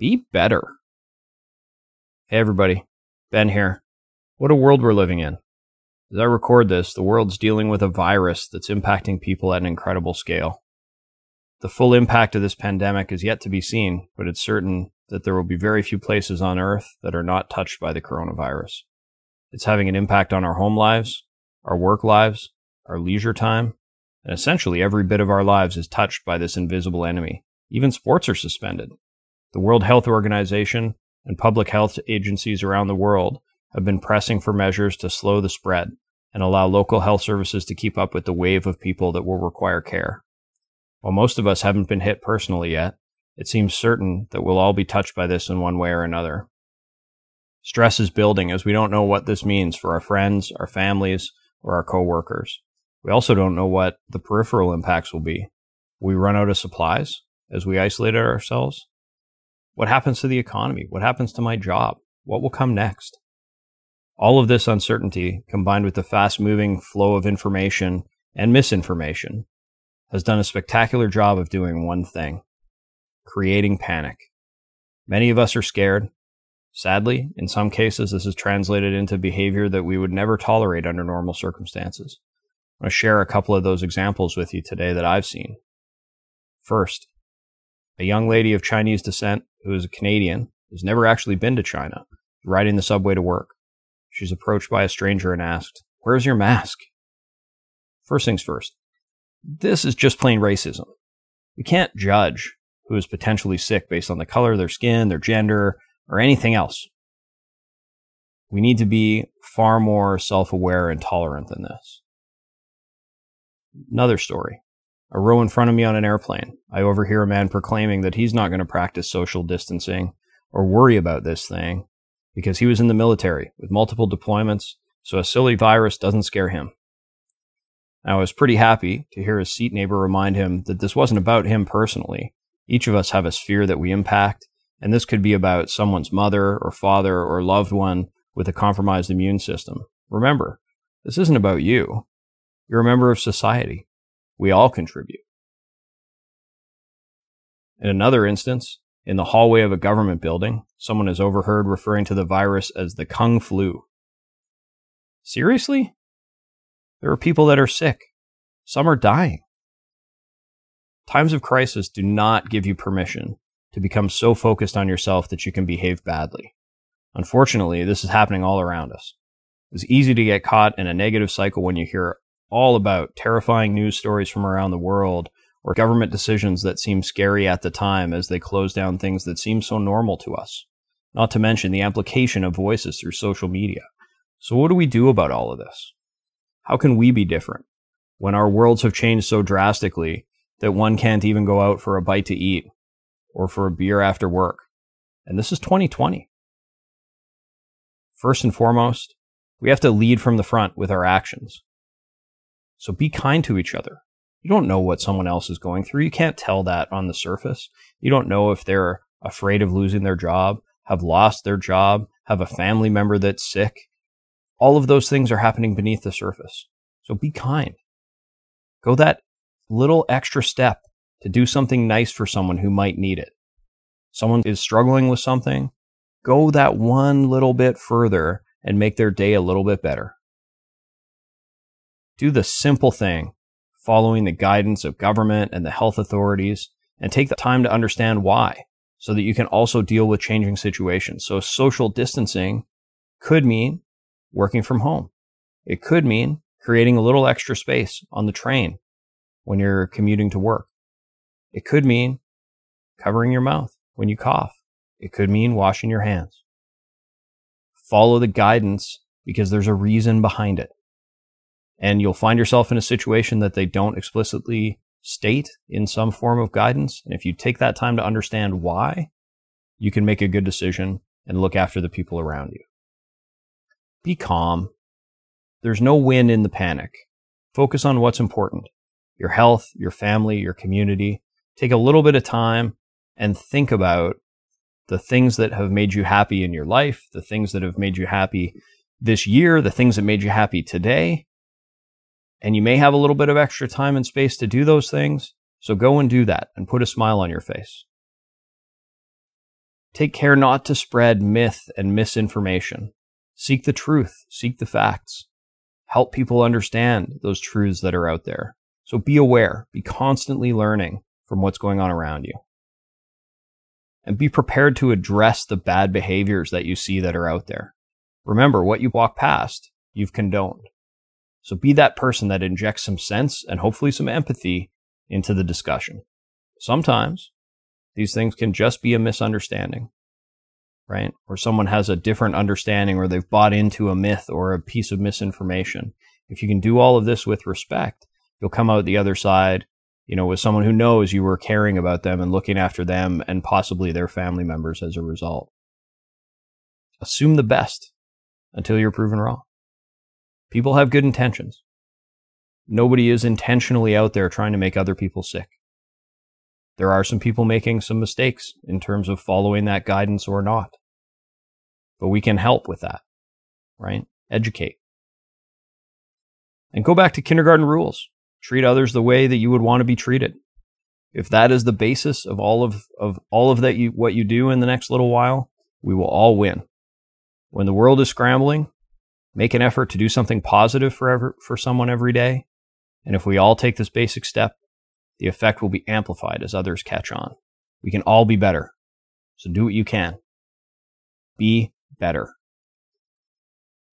Be better. Hey, everybody. Ben here. What a world we're living in. As I record this, the world's dealing with a virus that's impacting people at an incredible scale. The full impact of this pandemic is yet to be seen, but it's certain that there will be very few places on Earth that are not touched by the coronavirus. It's having an impact on our home lives, our work lives, our leisure time, and essentially every bit of our lives is touched by this invisible enemy. Even sports are suspended. The World Health Organization and public health agencies around the world have been pressing for measures to slow the spread and allow local health services to keep up with the wave of people that will require care. While most of us haven't been hit personally yet, it seems certain that we'll all be touched by this in one way or another. Stress is building as we don't know what this means for our friends, our families, or our coworkers. We also don't know what the peripheral impacts will be. Will we run out of supplies as we isolate ourselves? What happens to the economy? What happens to my job? What will come next? All of this uncertainty, combined with the fast moving flow of information and misinformation, has done a spectacular job of doing one thing creating panic. Many of us are scared. Sadly, in some cases, this is translated into behavior that we would never tolerate under normal circumstances. I want to share a couple of those examples with you today that I've seen. First, a young lady of Chinese descent who is a Canadian, has never actually been to China, riding the subway to work. She's approached by a stranger and asked, Where's your mask? First things first, this is just plain racism. We can't judge who is potentially sick based on the color of their skin, their gender, or anything else. We need to be far more self aware and tolerant than this. Another story. A row in front of me on an airplane, I overhear a man proclaiming that he's not going to practice social distancing or worry about this thing because he was in the military with multiple deployments, so a silly virus doesn't scare him. I was pretty happy to hear his seat neighbor remind him that this wasn't about him personally. Each of us have a sphere that we impact, and this could be about someone's mother or father or loved one with a compromised immune system. Remember, this isn't about you. You're a member of society. We all contribute. In another instance, in the hallway of a government building, someone is overheard referring to the virus as the Kung flu. Seriously? There are people that are sick. Some are dying. Times of crisis do not give you permission to become so focused on yourself that you can behave badly. Unfortunately, this is happening all around us. It's easy to get caught in a negative cycle when you hear all about terrifying news stories from around the world or government decisions that seem scary at the time as they close down things that seem so normal to us. Not to mention the application of voices through social media. So, what do we do about all of this? How can we be different when our worlds have changed so drastically that one can't even go out for a bite to eat or for a beer after work? And this is 2020. First and foremost, we have to lead from the front with our actions. So be kind to each other. You don't know what someone else is going through. You can't tell that on the surface. You don't know if they're afraid of losing their job, have lost their job, have a family member that's sick. All of those things are happening beneath the surface. So be kind. Go that little extra step to do something nice for someone who might need it. Someone is struggling with something. Go that one little bit further and make their day a little bit better. Do the simple thing following the guidance of government and the health authorities, and take the time to understand why so that you can also deal with changing situations. So, social distancing could mean working from home. It could mean creating a little extra space on the train when you're commuting to work. It could mean covering your mouth when you cough. It could mean washing your hands. Follow the guidance because there's a reason behind it and you'll find yourself in a situation that they don't explicitly state in some form of guidance. And if you take that time to understand why, you can make a good decision and look after the people around you. Be calm. There's no win in the panic. Focus on what's important your health, your family, your community. Take a little bit of time and think about the things that have made you happy in your life, the things that have made you happy this year, the things that made you happy today, and you may have a little bit of extra time and space to do those things. So go and do that and put a smile on your face. Take care not to spread myth and misinformation. Seek the truth, seek the facts. Help people understand those truths that are out there. So be aware, be constantly learning from what's going on around you. And be prepared to address the bad behaviors that you see that are out there. Remember, what you walk past, you've condoned. So be that person that injects some sense and hopefully some empathy into the discussion. Sometimes these things can just be a misunderstanding, right? Or someone has a different understanding or they've bought into a myth or a piece of misinformation. If you can do all of this with respect, you'll come out the other side, you know, with someone who knows you were caring about them and looking after them and possibly their family members as a result. Assume the best until you're proven wrong. People have good intentions. Nobody is intentionally out there trying to make other people sick. There are some people making some mistakes in terms of following that guidance or not. But we can help with that, right? Educate. And go back to kindergarten rules. Treat others the way that you would want to be treated. If that is the basis of all of, of all of that you, what you do in the next little while, we will all win. When the world is scrambling, make an effort to do something positive for, ever, for someone every day. And if we all take this basic step, the effect will be amplified as others catch on. We can all be better. So do what you can. Be better.